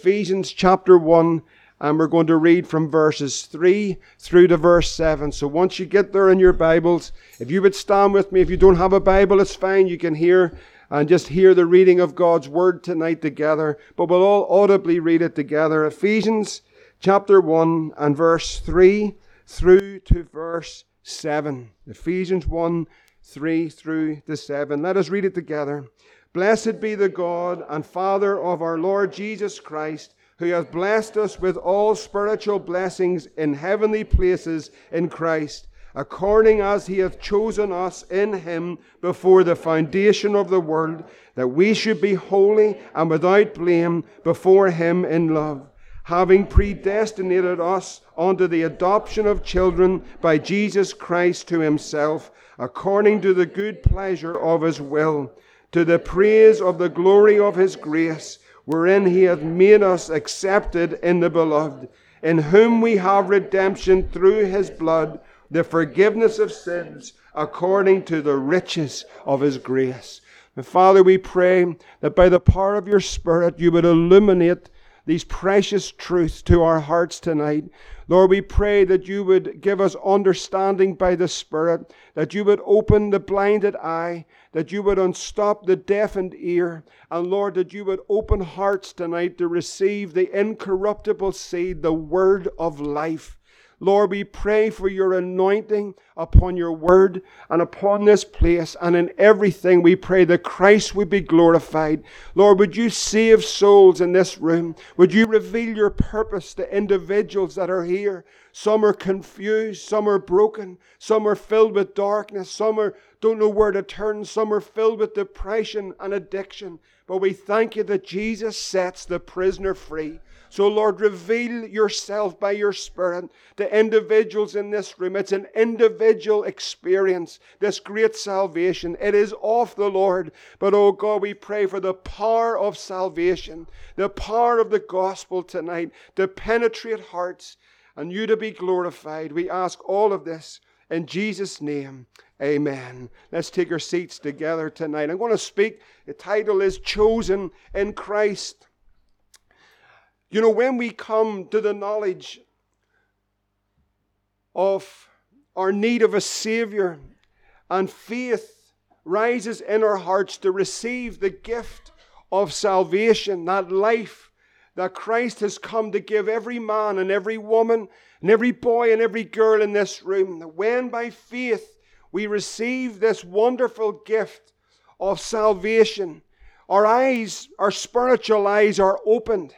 Ephesians chapter 1, and we're going to read from verses 3 through to verse 7. So once you get there in your Bibles, if you would stand with me, if you don't have a Bible, it's fine. You can hear and just hear the reading of God's Word tonight together, but we'll all audibly read it together. Ephesians chapter 1 and verse 3 through to verse 7. Ephesians 1 3 through to 7. Let us read it together. Blessed be the God and Father of our Lord Jesus Christ, who hath blessed us with all spiritual blessings in heavenly places in Christ, according as he hath chosen us in him before the foundation of the world, that we should be holy and without blame before him in love, having predestinated us unto the adoption of children by Jesus Christ to himself, according to the good pleasure of his will to the praise of the glory of his grace, wherein he hath made us accepted in the beloved, in whom we have redemption through his blood, the forgiveness of sins, according to the riches of his grace. And Father, we pray that by the power of your Spirit you would illuminate these precious truths to our hearts tonight. Lord, we pray that you would give us understanding by the Spirit, that you would open the blinded eye, that you would unstop the deafened ear, and Lord, that you would open hearts tonight to receive the incorruptible seed, the word of life. Lord, we pray for your anointing upon your word and upon this place and in everything. We pray that Christ would be glorified. Lord, would you save souls in this room? Would you reveal your purpose to individuals that are here? Some are confused, some are broken, some are filled with darkness, some are don't know where to turn, some are filled with depression and addiction. But we thank you that Jesus sets the prisoner free. So, Lord, reveal yourself by your Spirit to individuals in this room. It's an individual experience, this great salvation. It is of the Lord. But, oh God, we pray for the power of salvation, the power of the gospel tonight to penetrate hearts and you to be glorified. We ask all of this in Jesus' name. Amen. Let's take our seats together tonight. I'm going to speak. The title is Chosen in Christ. You know, when we come to the knowledge of our need of a Savior and faith rises in our hearts to receive the gift of salvation, that life that Christ has come to give every man and every woman and every boy and every girl in this room, when by faith we receive this wonderful gift of salvation, our eyes, our spiritual eyes are opened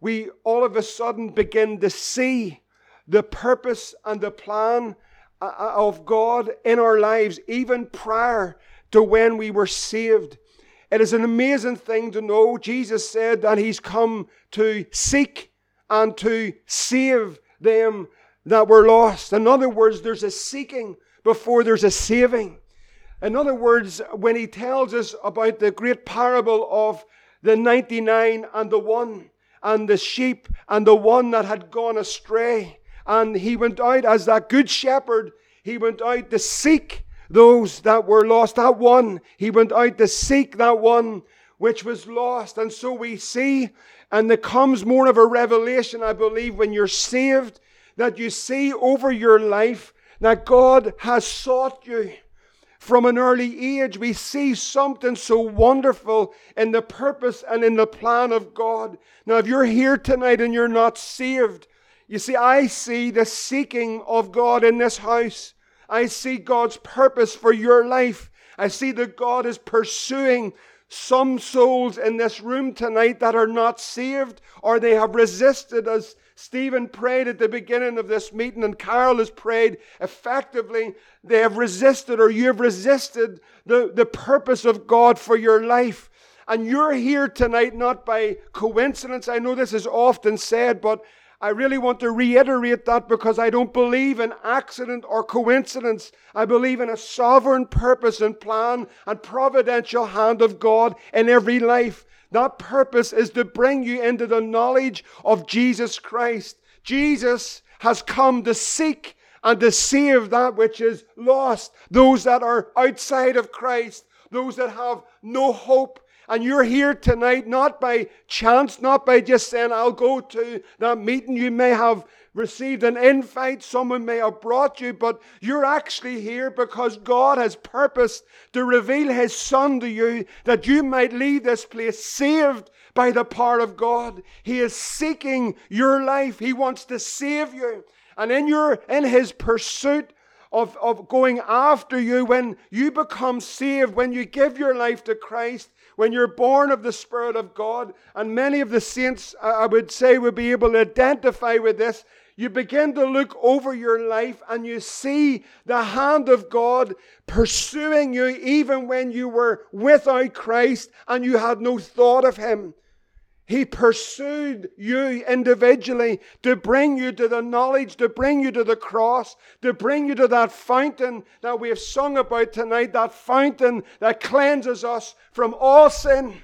we all of a sudden begin to see the purpose and the plan uh, uh, of God in our lives, even prior to when we were saved. It is an amazing thing to know. Jesus said that He's come to seek and to save them that were lost. In other words, there's a seeking before there's a saving. In other words, when He tells us about the great parable of the 99 and the one, and the sheep and the one that had gone astray. And he went out as that good shepherd. He went out to seek those that were lost. That one, he went out to seek that one which was lost. And so we see, and there comes more of a revelation, I believe, when you're saved, that you see over your life that God has sought you from an early age, we see something so wonderful in the purpose and in the plan of God. Now, if you're here tonight and you're not saved, you see, I see the seeking of God in this house. I see God's purpose for your life. I see that God is pursuing some souls in this room tonight that are not saved or they have resisted as Stephen prayed at the beginning of this meeting, and Carol has prayed effectively. They have resisted, or you have resisted, the, the purpose of God for your life. And you're here tonight not by coincidence. I know this is often said, but I really want to reiterate that because I don't believe in accident or coincidence. I believe in a sovereign purpose and plan and providential hand of God in every life. That purpose is to bring you into the knowledge of Jesus Christ. Jesus has come to seek and to save that which is lost, those that are outside of Christ, those that have no hope. And you're here tonight not by chance, not by just saying, I'll go to that meeting. You may have received an invite, someone may have brought you, but you're actually here because God has purposed to reveal His Son to you that you might leave this place saved by the power of God. He is seeking your life, He wants to save you. And in your in His pursuit, of, of going after you when you become saved, when you give your life to Christ, when you're born of the Spirit of God. And many of the saints, I would say, would be able to identify with this. You begin to look over your life and you see the hand of God pursuing you even when you were without Christ and you had no thought of Him. He pursued you individually to bring you to the knowledge, to bring you to the cross, to bring you to that fountain that we have sung about tonight, that fountain that cleanses us from all sin.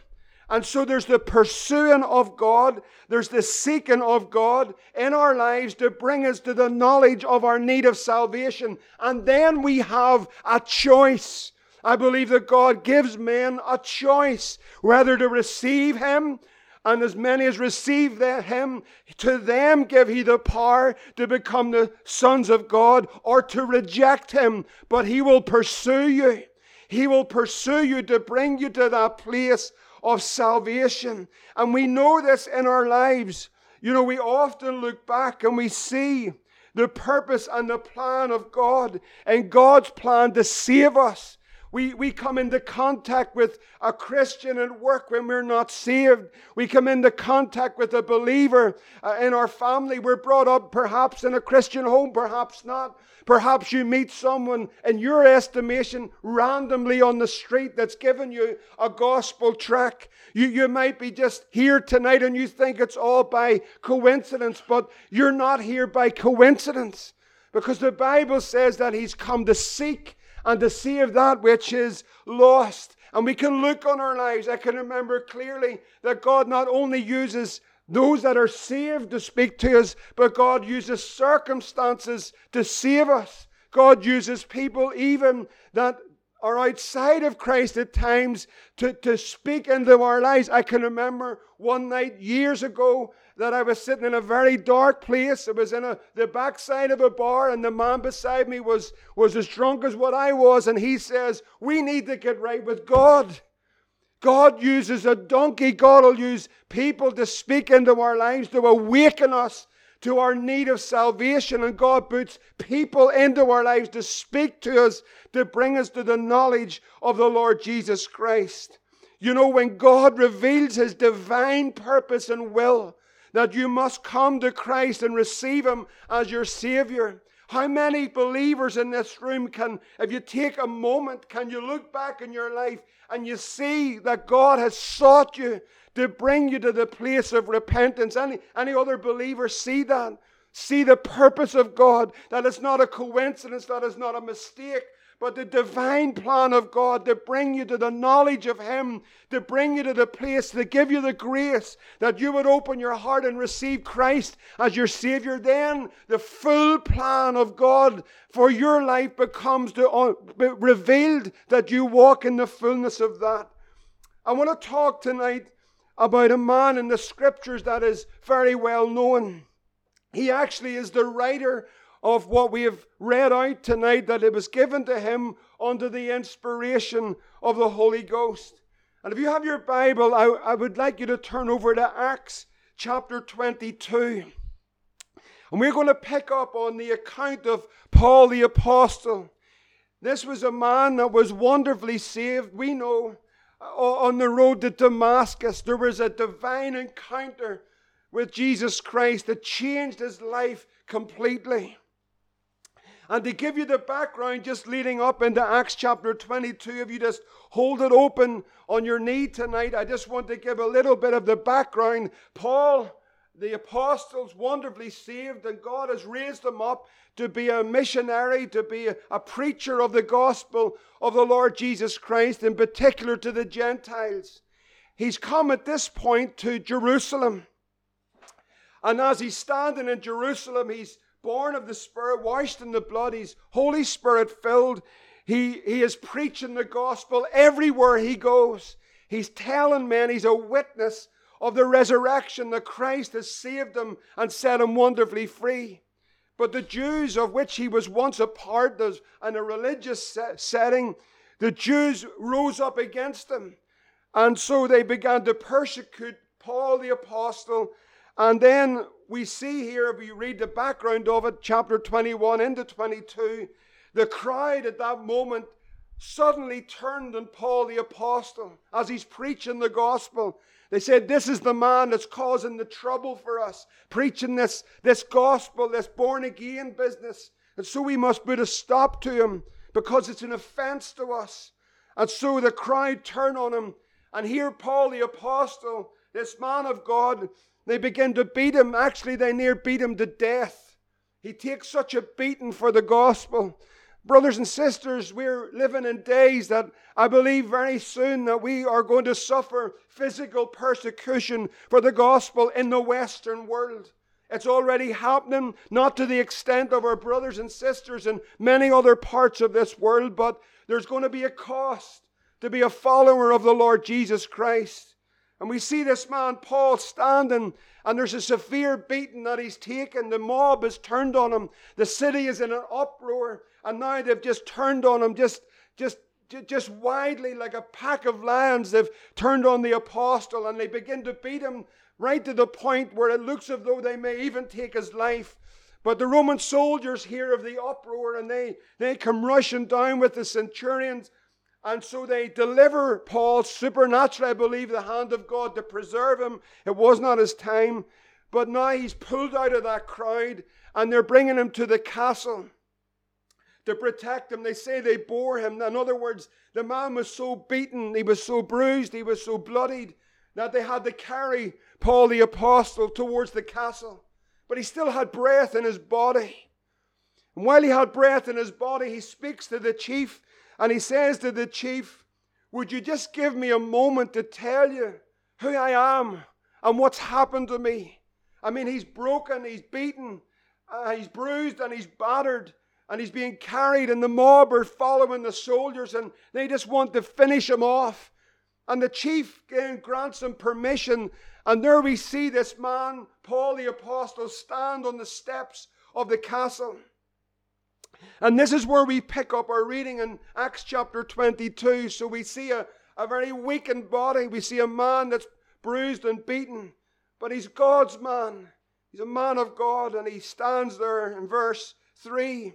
And so there's the pursuing of God, there's the seeking of God in our lives to bring us to the knowledge of our need of salvation. And then we have a choice. I believe that God gives men a choice whether to receive Him and as many as receive him, to them give he the power to become the sons of God or to reject him. But he will pursue you. He will pursue you to bring you to that place of salvation. And we know this in our lives. You know, we often look back and we see the purpose and the plan of God and God's plan to save us. We, we come into contact with a Christian at work when we're not saved. We come into contact with a believer uh, in our family. We're brought up perhaps in a Christian home, perhaps not. Perhaps you meet someone in your estimation randomly on the street that's given you a gospel track. You, you might be just here tonight and you think it's all by coincidence, but you're not here by coincidence because the Bible says that He's come to seek and to save that which is lost. And we can look on our lives. I can remember clearly that God not only uses those that are saved to speak to us, but God uses circumstances to save us. God uses people even that are outside of Christ at times to, to speak into our lives. I can remember one night years ago that I was sitting in a very dark place. It was in a, the backside of a bar, and the man beside me was, was as drunk as what I was. And he says, We need to get right with God. God uses a donkey. God will use people to speak into our lives, to awaken us to our need of salvation. And God puts people into our lives to speak to us, to bring us to the knowledge of the Lord Jesus Christ. You know, when God reveals his divine purpose and will, that you must come to Christ and receive him as your Savior. How many believers in this room can, if you take a moment, can you look back in your life and you see that God has sought you to bring you to the place of repentance. Any, any other believer see that? See the purpose of God, that it's not a coincidence, that it's not a mistake, but the divine plan of God to bring you to the knowledge of Him, to bring you to the place, to give you the grace that you would open your heart and receive Christ as your Savior. Then the full plan of God for your life becomes to, uh, revealed that you walk in the fullness of that. I want to talk tonight about a man in the scriptures that is very well known. He actually is the writer of what we have read out tonight, that it was given to him under the inspiration of the Holy Ghost. And if you have your Bible, I, I would like you to turn over to Acts chapter 22. And we're going to pick up on the account of Paul the Apostle. This was a man that was wonderfully saved. We know on the road to Damascus, there was a divine encounter with Jesus Christ that changed his life completely. And to give you the background, just leading up into Acts chapter 22, if you just hold it open on your knee tonight, I just want to give a little bit of the background. Paul the apostles wonderfully saved, and God has raised them up to be a missionary, to be a, preacher of the gospel of the Lord Jesus Christ, in particular to the Gentiles. He's come at this point to Jerusalem. And as he's standing in Jerusalem, he's born of the Spirit, washed in the blood, he's Holy Spirit filled. He, he is preaching the gospel everywhere he goes. He's telling men he's a witness of the resurrection, that Christ has saved him and set him wonderfully free. But the Jews, of which he was once a part in a religious setting, the Jews rose up against him. And so they began to persecute Paul the apostle. And then we see here, if we read the background of it, chapter 21 into 22, the crowd at that moment suddenly turned on Paul the apostle as he's preaching the gospel. They said, This is the man that's causing the trouble for us, preaching this, this gospel, this born again business. And so we must put a stop to him because it's an offense to us. And so the crowd turn on him. And here, Paul the apostle, this man of God, they begin to beat him. Actually, they near beat him to death. He takes such a beating for the gospel. Brothers and sisters, we're living in days that I believe very soon that we are going to suffer physical persecution for the gospel in the Western world. It's already happening, not to the extent of our brothers and sisters in many other parts of this world, but there's going to be a cost to be a follower of the Lord Jesus Christ. And we see this man, Paul, standing, and there's a severe beating that he's taken. The mob has turned on him. The city is in an uproar, and now they've just turned on him, just, just, just widely like a pack of lions. They've turned on the apostle, and they begin to beat him right to the point where it looks as though they may even take his life. But the Roman soldiers hear of the uproar, and they, they come rushing down with the centurions and so they deliver Paul supernaturally, I believe, the hand of God to preserve him. It was not his time. But now he's pulled out of that crowd and they're bringing him to the castle to protect him. They say they bore him. In other words, the man was so beaten, he was so bruised, he was so bloodied that they had to carry Paul the apostle towards the castle. But he still had breath in his body. And while he had breath in his body, he speaks to the chief and he says to the chief, Would you just give me a moment to tell you who I am and what's happened to me? I mean, he's broken, he's beaten, uh, he's bruised, and he's battered, and he's being carried, and the mob are following the soldiers, and they just want to finish him off. And the chief grants him permission, and there we see this man, Paul the Apostle, stand on the steps of the castle. And this is where we pick up our reading in Acts chapter 22. So we see a, a very weakened body. We see a man that's bruised and beaten, but he's God's man. He's a man of God, and he stands there in verse 3.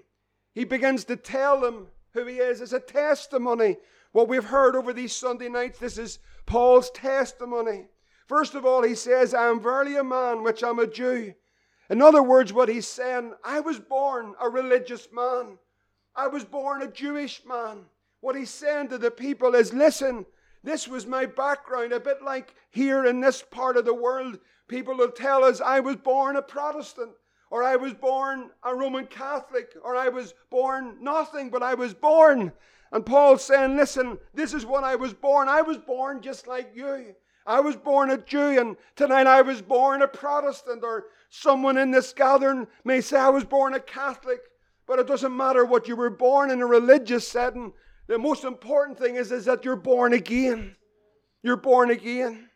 He begins to tell them who he is. It's a testimony. What we've heard over these Sunday nights, this is Paul's testimony. First of all, he says, I am verily a man which I am a Jew. In other words, what he's saying, I was born a religious man. I was born a Jewish man. What he's saying to the people is, listen, this was my background. A bit like here in this part of the world, people will tell us, I was born a Protestant, or I was born a Roman Catholic, or I was born nothing, but I was born. And Paul's saying, listen, this is what I was born. I was born just like you. I was born a Jew, and tonight I was born a Protestant, or someone in this gathering may say I was born a Catholic, but it doesn't matter what you were born in a religious setting. The most important thing is, is that you're born again. You're born again.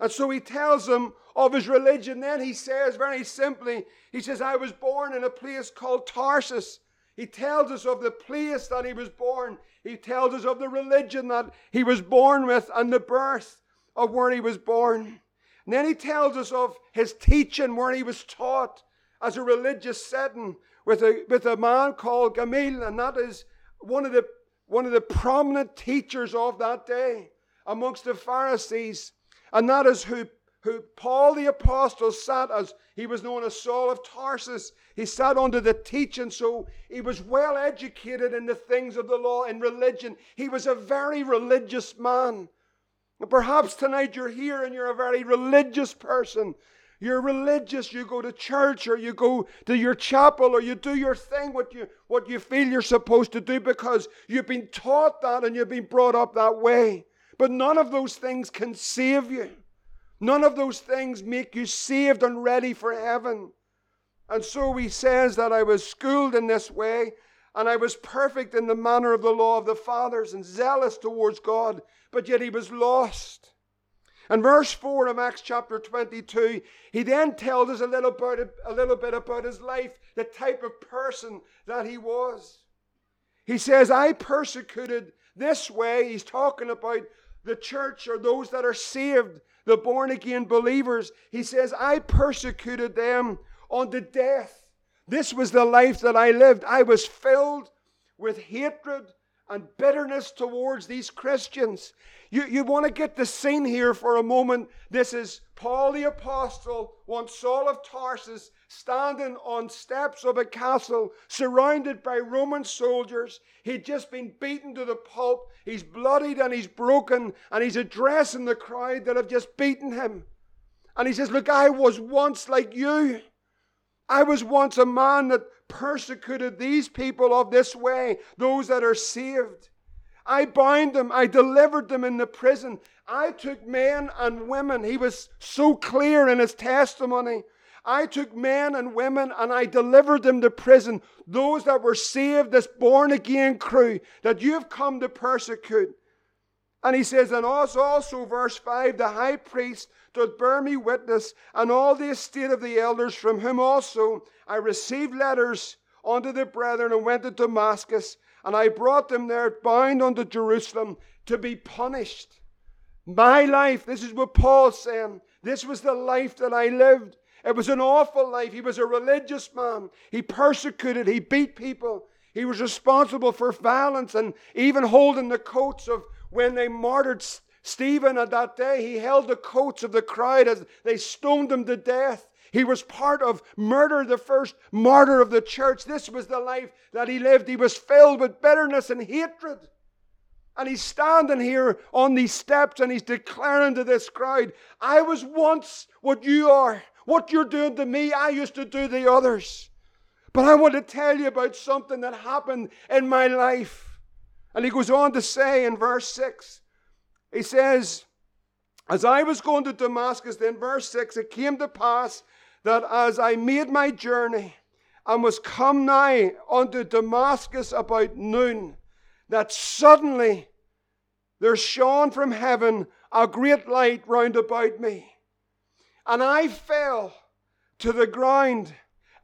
And so he tells them of his religion. Then he says very simply, he says, I was born in a place called Tarsus. He tells us of the place that he was born. He tells us of the religion that he was born with and the birth of where he was born. And then he tells us of his teaching where he was taught as a religious setting with a, with a man called Gamaliel, and that is one of the one of the prominent teachers of that day amongst the Pharisees, and that is who who Paul the apostle sat as he was known as Saul of Tarsus. He sat under the teaching, so he was well educated in the things of the law and religion. He was a very religious man. Perhaps tonight you're here and you're a very religious person. You're religious, you go to church or you go to your chapel or you do your thing, what you, what you feel you're supposed to do because you've been taught that and you've been brought up that way. But none of those things can save you. None of those things make you saved and ready for heaven. And so he says that I was schooled in this way and I was perfect in the manner of the law of the fathers and zealous towards God, but yet he was lost. And verse 4 of Acts chapter 22, he then tells us a little, bit, a little bit about his life, the type of person that he was. He says, I persecuted this way. He's talking about the church or those that are saved, the born again believers. He says, I persecuted them unto death. This was the life that I lived. I was filled with hatred and bitterness towards these Christians. You, you want to get the scene here for a moment. This is Paul the Apostle, once Saul of Tarsus, standing on steps of a castle, surrounded by Roman soldiers. He'd just been beaten to the pulp. He's bloodied and he's broken, and he's addressing the crowd that have just beaten him. And he says, Look, I was once like you. I was once a man that persecuted these people of this way, those that are saved. I bound them, I delivered them in the prison. I took men and women. He was so clear in his testimony. I took men and women and I delivered them to prison. Those that were saved, this born again crew that you have come to persecute. And he says, and also, also, verse 5 the high priest doth bear me witness, and all the estate of the elders, from whom also I received letters unto the brethren, and went to Damascus, and I brought them there bound unto Jerusalem to be punished. My life, this is what Paul's saying. This was the life that I lived. It was an awful life. He was a religious man. He persecuted, he beat people. He was responsible for violence and even holding the coats of when they martyred Stephen at that day. He held the coats of the crowd as they stoned him to death. He was part of murder, the first martyr of the church. This was the life that he lived. He was filled with bitterness and hatred. And he's standing here on these steps and he's declaring to this crowd, I was once what you are. What you're doing to me, I used to do to others. But I want to tell you about something that happened in my life. And he goes on to say in verse 6, he says, As I was going to Damascus, then verse 6, it came to pass that as I made my journey and was come nigh unto Damascus about noon, that suddenly there shone from heaven a great light round about me. And I fell to the ground,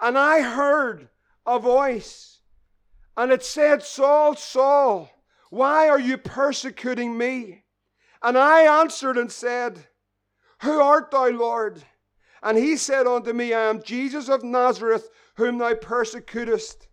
and I heard a voice, and it said, Saul, Saul, why are you persecuting me? And I answered and said, Who art thou, Lord? And he said unto me, I am Jesus of Nazareth, whom thou persecutest.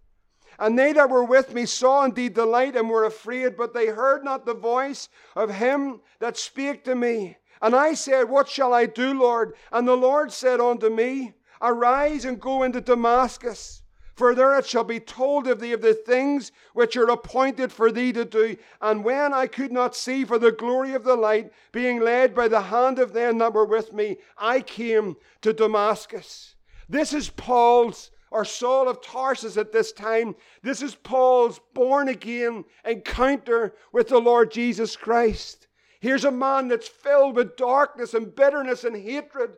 And they that were with me saw indeed the light and were afraid, but they heard not the voice of him that spake to me. And I said, What shall I do, Lord? And the Lord said unto me, Arise and go into Damascus. For there it shall be told of thee of the things which are appointed for thee to do. And when I could not see for the glory of the light, being led by the hand of them that were with me, I came to Damascus. This is Paul's or Saul of Tarsus at this time. This is Paul's born again encounter with the Lord Jesus Christ. Here's a man that's filled with darkness and bitterness and hatred,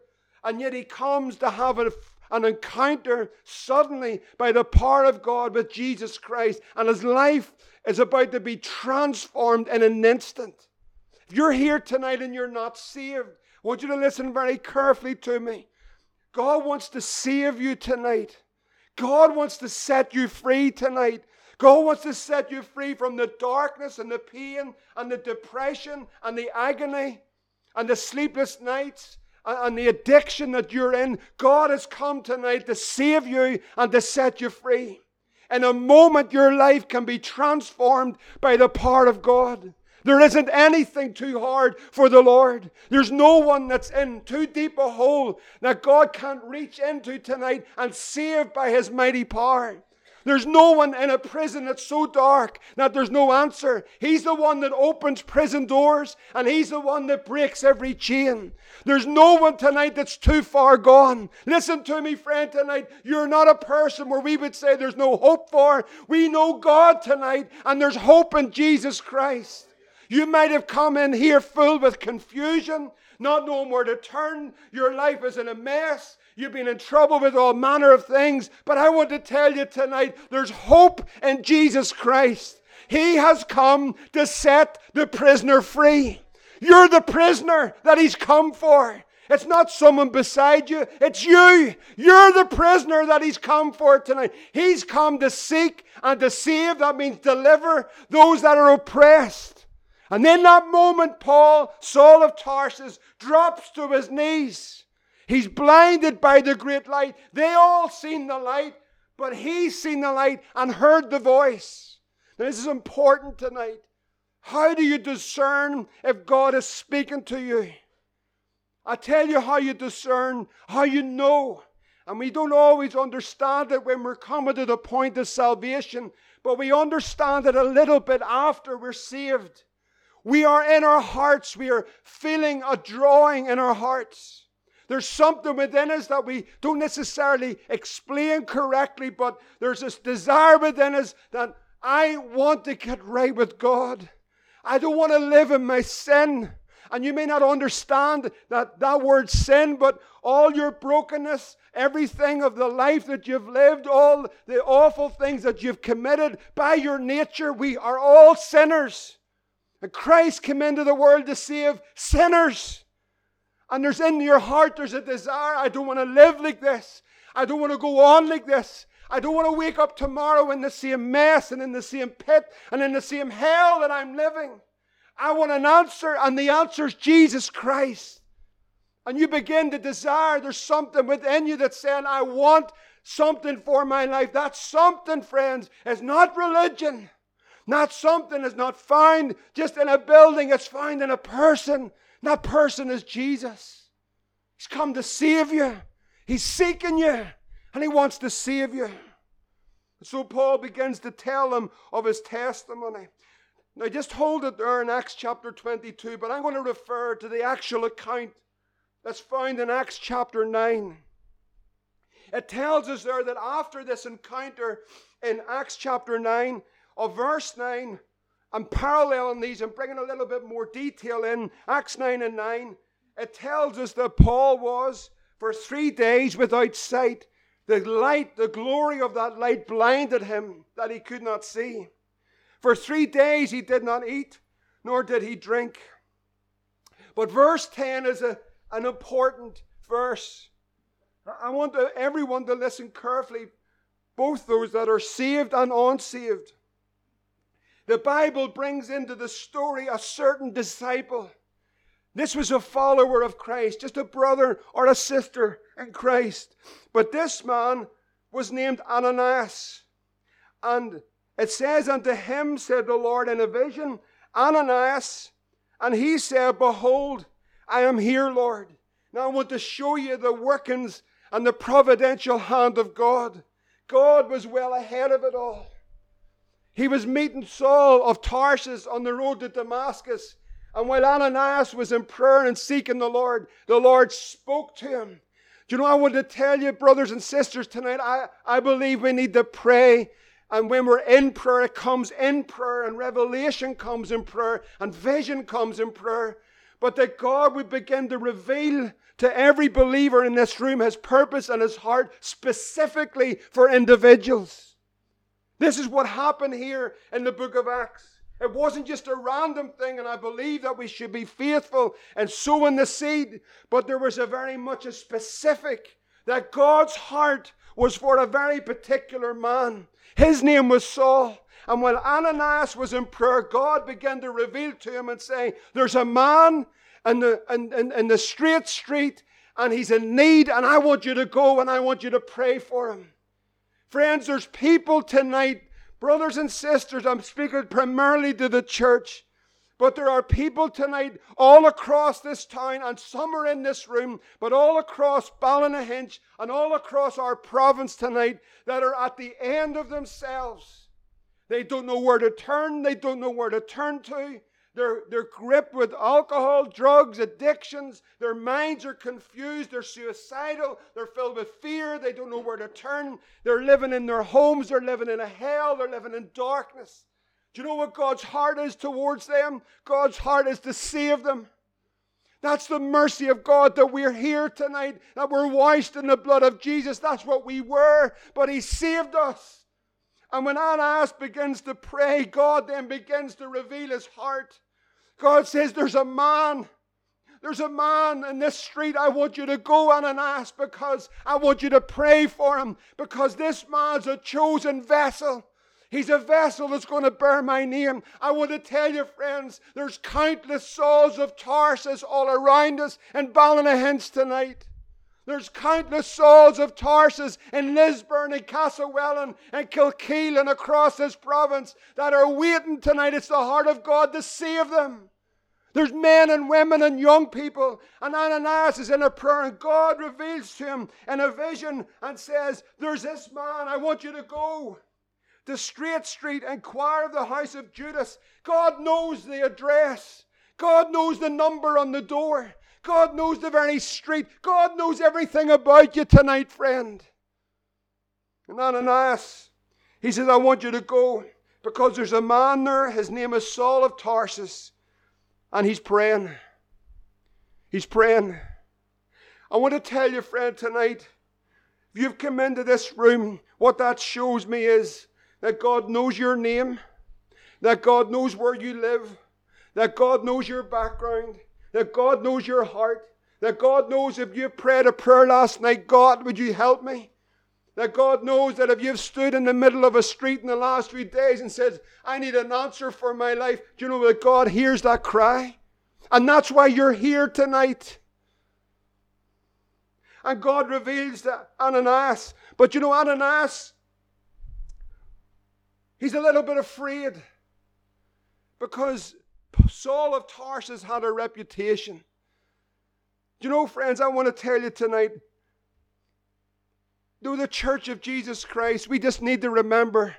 and yet he comes to have a an encounter suddenly by the power of God with Jesus Christ, and his life is about to be transformed in an instant. If you're here tonight and you're not saved, I want you to listen very carefully to me. God wants to save you tonight. God wants to set you free tonight. God wants to set you free from the darkness and the pain and the depression and the agony and the sleepless nights and the addiction that you're in, God has come tonight to save you and to set you free. In a moment, your life can be transformed by the power of God. There isn't anything too hard for the Lord. There's no one that's in too deep a hole that God can't reach into tonight and save by His mighty power. There's no one in a prison that's so dark that there's no answer. He's the one that opens prison doors and He's the one that breaks every chain. There's no one tonight that's too far gone. Listen to me, friend, tonight. You're not a person where we would say there's no hope for. We know God tonight and there's hope in Jesus Christ. You might have come in here full with confusion. not knowing where to turn. Your life is in a mess. You've been in trouble with all manner of things. But I want to tell you tonight there's hope in Jesus Christ. He has come to set the prisoner free. You're the prisoner that He's come for. It's not someone beside you, it's you. You're the prisoner that He's come for tonight. He's come to seek and to save, that means deliver those that are oppressed. And in that moment, Paul, Saul of Tarsus, drops to his knees. He's blinded by the great light. They all seen the light, but he's seen the light and heard the voice. Now, this is important tonight. How do you discern if God is speaking to you? I tell you how you discern, how you know. And we don't always understand it when we're coming to the point of salvation, but we understand it a little bit after we're saved. We are in our hearts, we are feeling a drawing in our hearts. There's something within us that we don't necessarily explain correctly, but there's this desire within us that I want to get right with God. I don't want to live in my sin. And you may not understand that, that word sin, but all your brokenness, everything of the life that you've lived, all the awful things that you've committed, by your nature, we are all sinners. And Christ came into the world to save sinners. And there's in your heart, there's a desire. I don't want to live like this. I don't want to go on like this. I don't want to wake up tomorrow in the same mess and in the same pit and in the same hell that I'm living. I want an answer, and the answer is Jesus Christ. And you begin to desire, there's something within you that's saying, I want something for my life. That something, friends, is not religion. Not something is not found just in a building, it's found in a person. That person is Jesus. He's come to save you. He's seeking you, and he wants to save you. So Paul begins to tell them of his testimony. Now, just hold it there in Acts chapter 22, but I'm going to refer to the actual account that's found in Acts chapter 9. It tells us there that after this encounter in Acts chapter 9, of verse 9, I'm paralleling these and bringing a little bit more detail in Acts 9 and 9. It tells us that Paul was for three days without sight. The light, the glory of that light blinded him that he could not see. For three days he did not eat, nor did he drink. But verse 10 is a, an important verse. I want everyone to listen carefully, both those that are saved and unsaved. The Bible brings into the story a certain disciple. This was a follower of Christ, just a brother or a sister in Christ. But this man was named Ananias. And it says, Unto him said the Lord in a vision, Ananias. And he said, Behold, I am here, Lord. Now I want to show you the workings and the providential hand of God. God was well ahead of it all. He was meeting Saul of Tarsus on the road to Damascus. And while Ananias was in prayer and seeking the Lord, the Lord spoke to him. Do you know, I want to tell you, brothers and sisters, tonight, I, I believe we need to pray and when we're in prayer, it comes in prayer, and revelation comes in prayer, and vision comes in prayer. But that God would begin to reveal to every believer in this room his purpose and his heart specifically for individuals. This is what happened here in the book of Acts. It wasn't just a random thing, and I believe that we should be faithful and sowing the seed, but there was a very much a specific that God's heart was for a very particular man. His name was Saul. And while Ananias was in prayer, God began to reveal to him and say, There's a man in the, in, in, in the straight street, and he's in need, and I want you to go and I want you to pray for him. Friends, there's people tonight, brothers and sisters, I'm speaking primarily to the church. But there are people tonight all across this town, and some are in this room, but all across Ballynahinch and all across our province tonight that are at the end of themselves. They don't know where to turn, they don't know where to turn to. They're, they're gripped with alcohol, drugs, addictions. Their minds are confused. They're suicidal. They're filled with fear. They don't know where to turn. They're living in their homes. They're living in a hell. They're living in darkness. Do you know what God's heart is towards them? God's heart is to save them. That's the mercy of God that we're here tonight, that we're washed in the blood of Jesus. That's what we were, but He saved us. And when Ananias begins to pray, God then begins to reveal his heart. God says, There's a man. There's a man in this street. I want you to go on and ask because I want you to pray for him because this man's a chosen vessel. He's a vessel that's going to bear my name. I want to tell you, friends, there's countless Sauls of Tarsus all around us in Ballynahinch tonight. There's countless Sauls of Tarsus and Lisburn and Castlewellan and Kilkeel and across this province that are waiting tonight. It's the heart of God to save them. There's men and women and young people. And Ananias is in a prayer, and God reveals to him in a vision and says, There's this man, I want you to go to Straight Street, inquire of the house of Judas. God knows the address, God knows the number on the door, God knows the very street, God knows everything about you tonight, friend. And Ananias, he says, I want you to go because there's a man there, his name is Saul of Tarsus, and he's praying. He's praying. I want to tell you, friend, tonight, if you've come into this room, what that shows me is that God knows your name, that God knows where you live, that God knows your background, that God knows your heart, that God knows if you prayed a prayer last night, God, would you help me? That God knows that if you've stood in the middle of a street in the last few days and said, I need an answer for my life, do you know that God hears that cry? And that's why you're here tonight. And God reveals that Ananias. But you know, Ananias, He's a little bit afraid because Saul of Tarsus had a reputation. Do you know, friends, I want to tell you tonight, though the church of Jesus Christ, we just need to remember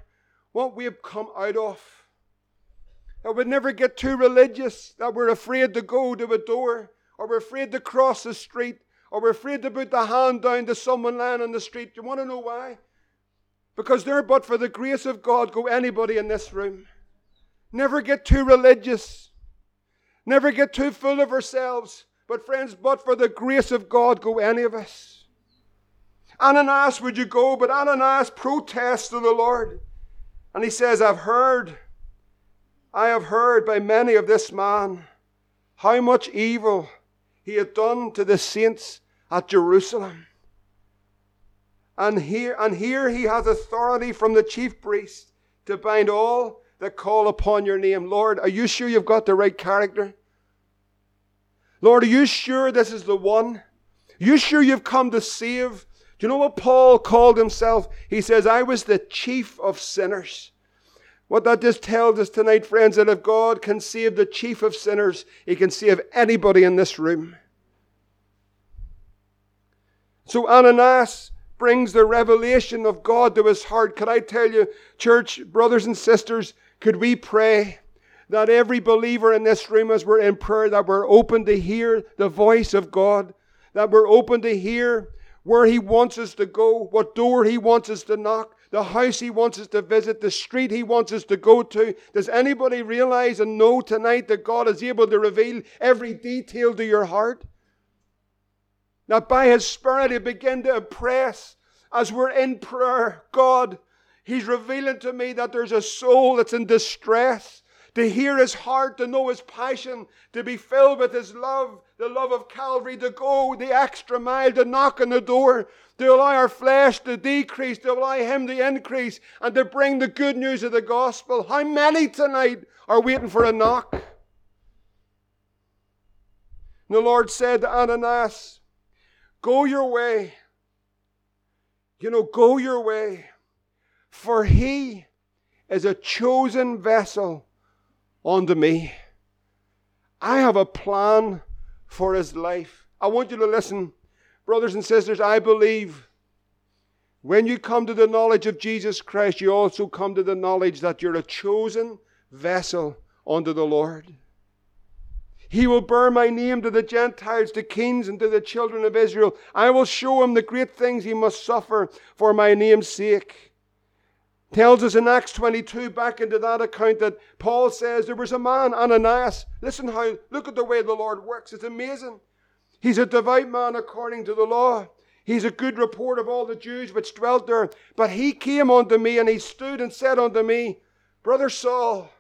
what we have come out of. That we never get too religious, that we're afraid to go to a door, or we're afraid to cross the street, or we're afraid to put the hand down to someone lying on the street. Do you want to know why? Because there, but for the grace of God, go anybody in this room. Never get too religious. Never get too full of ourselves. But, friends, but for the grace of God, go any of us. Ananias, would you go? But Ananias protests to the Lord. And he says, I've heard, I have heard by many of this man how much evil he had done to the saints at Jerusalem. And here, and here he has authority from the chief priest to bind all that call upon your name. Lord, are you sure you've got the right character? Lord, are you sure this is the one? Are you sure you've come to save? Do you know what Paul called himself? He says, I was the chief of sinners. What that just tells us tonight, friends, that if God can save the chief of sinners, he can save anybody in this room. So Ananias brings the revelation of God to his heart. Could I tell you, church, brothers and sisters, could we pray that every believer in this room, as we're in prayer, that we're open to hear the voice of God, that we're open to hear where He wants us to go, what door He wants us to knock, the house He wants us to visit, the street He wants us to go to. Does anybody realize and know tonight that God is able to reveal every detail to your heart? That by His Spirit He begin to impress as we're in prayer. God, He's revealing to me that there's a soul that's in distress. To hear His heart, to know His passion, to be filled with His love, the love of Calvary, to go the extra mile, to knock on the door, to allow our flesh to decrease, to allow Him to increase, and to bring the good news of the gospel. How many tonight are waiting for a knock? And the Lord said to Ananias, Go your way. You know, go your way. For he is a chosen vessel unto me. I have a plan for his life. I want you to listen, brothers and sisters. I believe when you come to the knowledge of Jesus Christ, you also come to the knowledge that you're a chosen vessel unto the Lord. He will bear my name to the Gentiles, to kings, and to the children of Israel. I will show him the great things he must suffer for my name's sake. Tells us in Acts 22, back into that account, that Paul says there was a man, Ananias. Listen how, look at the way the Lord works. It's amazing. He's a devout man according to the law. He's a good report of all the Jews which dwelt there. But he came unto me, and he stood and said unto me, Brother Saul,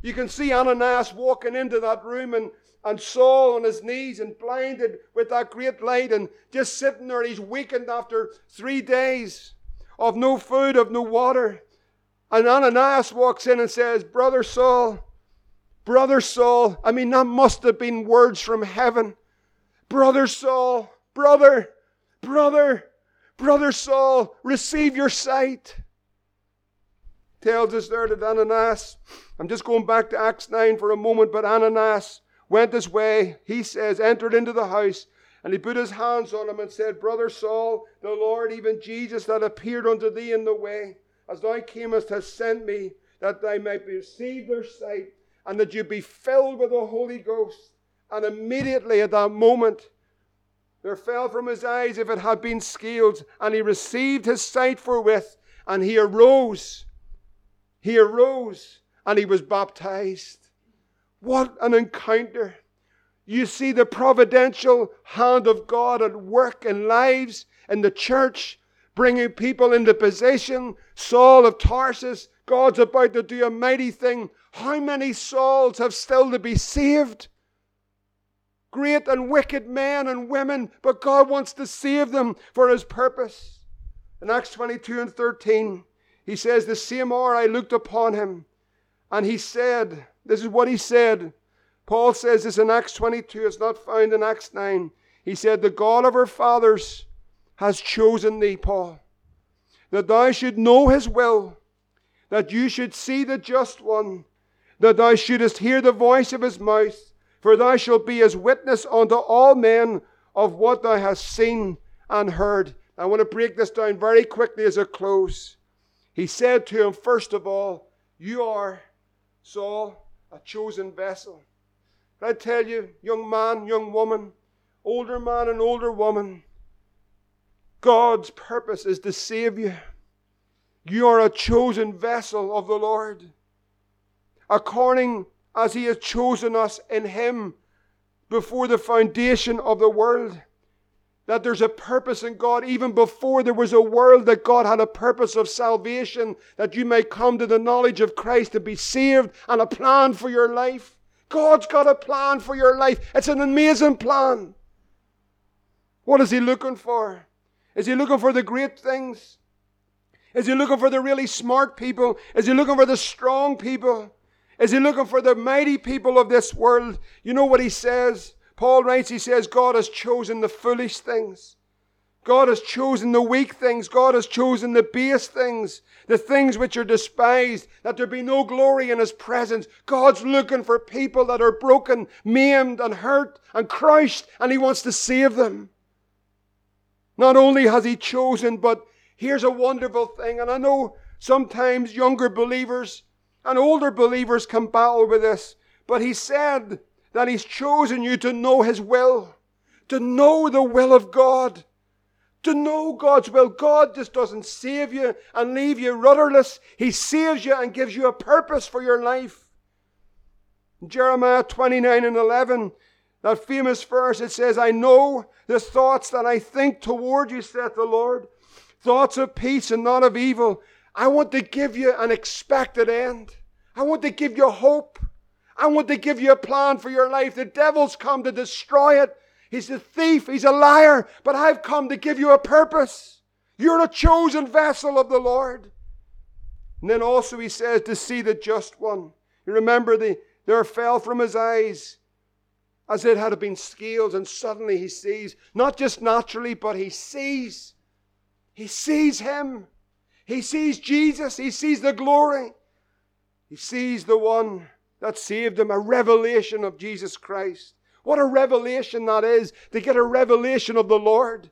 you can see Ananias walking into that room and, and Saul on his knees and blinded with that great light and just sitting there. He's weakened after three days of no food, of no water. And Ananias walks in and says, Brother Saul, Brother Saul, I mean, that must have been words from heaven. Brother Saul, brother, brother, brother Saul, receive your sight. Tells us there that Ananias, I'm just going back to Acts 9 for a moment, but Ananias went his way, he says, entered into the house, and he put his hands on him and said, Brother Saul, the Lord, even Jesus that appeared unto thee in the way, as thou camest, has sent me, that thou might receive their sight, and that you be filled with the Holy Ghost. And immediately at that moment, there fell from his eyes if it had been scales, and he received his sight forthwith, and he arose. He arose, and he was baptized. What an encounter! You see the providential hand of God at work in lives in the church, bringing people into position. Saul of Tarsus, God's about to do a mighty thing. How many souls have still to be saved? Great and wicked men and women, but God wants to save them for His purpose. In Acts 22 and 13, he says, The same hour I looked upon him, and he said, This is what he said Paul says this in Acts 22, it's not found in Acts 9. He said, The God of our fathers has chosen thee, Paul, that thou should know his will, that you should see the just one, that thou shouldest hear the voice of his mouth, for thou shalt be his witness unto all men of what thou hast seen and heard. I want to break this down very quickly as a close. He said to him, first of all, You are, Saul, a chosen vessel. I tell you, young man, young woman, older man and older woman, God's purpose is to save you. You are a chosen vessel of the Lord. According as He has chosen us in Him before the foundation of the world. That there's a purpose in God, even before there was a world, that God had a purpose of salvation, that you may come to the knowledge of Christ to be saved and a plan for your life. God's got a plan for your life. It's an amazing plan. What is He looking for? Is He looking for the great things? Is He looking for the really smart people? Is He looking for the strong people? Is He looking for the mighty people of this world? You know what He says? Paul writes, He says, God has chosen the foolish things. God has chosen the weak things. God has chosen the base things, the things which are despised, that there be no glory in His presence. God's looking for people that are broken, maimed, and hurt, and crushed, and He wants to save them. Not only has He chosen, but here's a wonderful thing, and I know sometimes younger believers and older believers can battle with this, but He said that He's chosen you to know His will, to know the will of God to know God's will. God just doesn't save you and leave you rudderless. He saves you and gives you a purpose for your life. In Jeremiah 29 and 11, that famous verse, it says, I know the thoughts that I think toward you, saith the Lord, thoughts of peace and not of evil. I want to give you an expected end. I want to give you hope. I want to give you a plan for your life. The devil's come to destroy it. He's a thief. He's a liar. But I've come to give you a purpose. You're a chosen vessel of the Lord. And then also he says to see the just one. You remember the there fell from his eyes as it had been scales, and suddenly he sees, not just naturally, but he sees. He sees him. He sees Jesus. He sees the glory. He sees the one that saved him, a revelation of Jesus Christ. What a revelation that is to get a revelation of the Lord.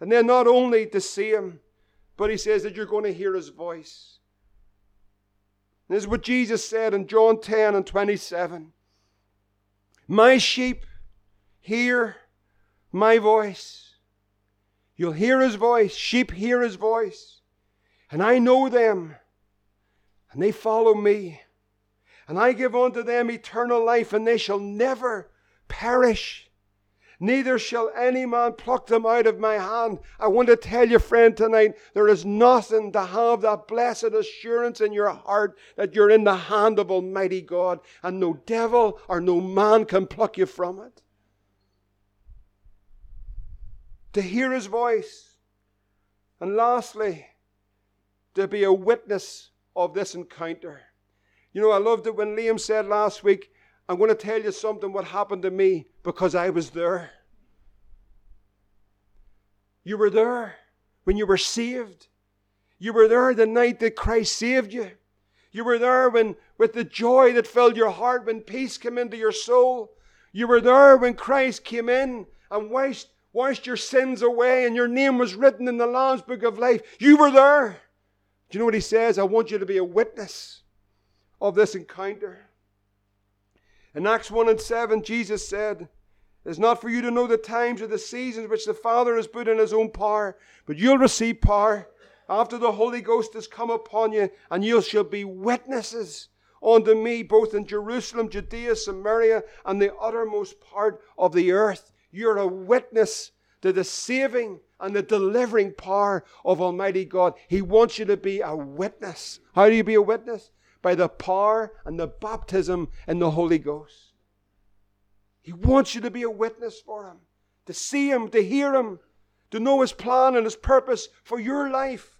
And then not only to see Him, but He says that you're going to hear His voice. This is what Jesus said in John 10 and 27. My sheep hear my voice. You'll hear His voice. Sheep hear His voice. And I know them, and they follow me. And I give unto them eternal life, and they shall never perish. Neither shall any man pluck them out of my hand. I want to tell you, friend, tonight, there is nothing to have that blessed assurance in your heart that you're in the hand of Almighty God, and no devil or no man can pluck you from it. To hear his voice. And lastly, to be a witness of this encounter. You know, I loved it when Liam said last week, I'm going to tell you something what happened to me because I was there. You were there when you were saved. You were there the night that Christ saved you. You were there when, with the joy that filled your heart, when peace came into your soul. You were there when Christ came in and washed, washed your sins away and your name was written in the Lamb's book of life. You were there. Do you know what he says? I want you to be a witness of this encounter. In Acts 1 and 7, Jesus said, It is not for you to know the times or the seasons which the Father has put in his own power, but you'll receive power after the Holy Ghost has come upon you, and you shall be witnesses unto me both in Jerusalem, Judea, Samaria, and the uttermost part of the earth. You're a witness to the saving and the delivering power of Almighty God. He wants you to be a witness. How do you be a witness? By the power and the baptism in the Holy Ghost. He wants you to be a witness for Him, to see Him, to hear Him, to know His plan and His purpose for your life,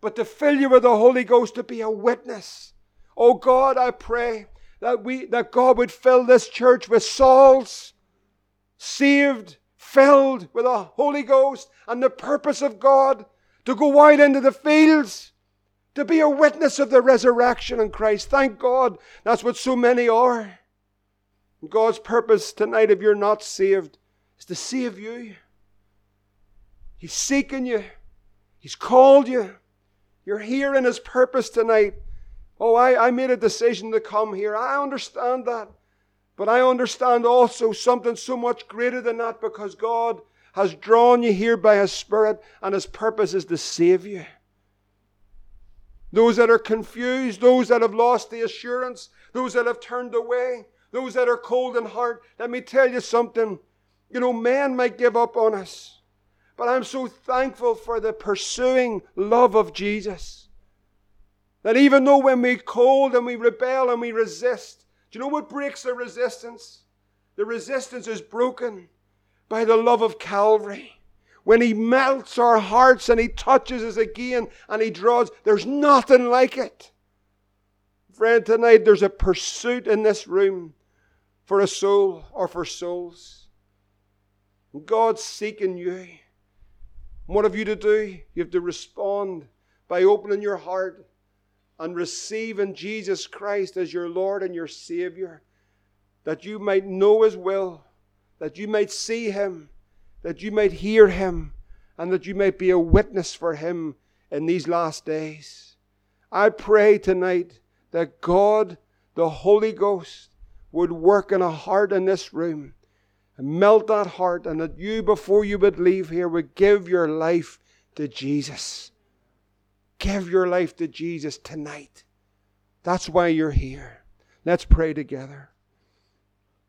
but to fill you with the Holy Ghost to be a witness. Oh God, I pray that we that God would fill this church with souls saved, filled with the Holy Ghost and the purpose of God to go out into the fields to be a witness of the resurrection in Christ. Thank God. That's what so many are. God's purpose tonight, if you're not saved, is to save you. He's seeking you, He's called you. You're here in His purpose tonight. Oh, I, I made a decision to come here. I understand that. But I understand also something so much greater than that because God has drawn you here by His Spirit and His purpose is to save you those that are confused, those that have lost the assurance, those that have turned away, those that are cold in heart. Let me tell you something. You know, man might give up on us, but I'm so thankful for the pursuing love of Jesus. That even though when we cold and we rebel and we resist, do you know what breaks the resistance? The resistance is broken by the love of Calvary when He melts our hearts and He touches us again and He draws, there's nothing like it. Friend, tonight there's a pursuit in this room for a soul or for souls. God's seeking you. What have you to do? You have to respond by opening your heart and receiving Jesus Christ as your Lord and your Savior, that you might know His will, that you might see Him that you might hear him and that you might be a witness for him in these last days. I pray tonight that God, the Holy Ghost, would work in a heart in this room and melt that heart, and that you, before you would leave here, would give your life to Jesus. Give your life to Jesus tonight. That's why you're here. Let's pray together.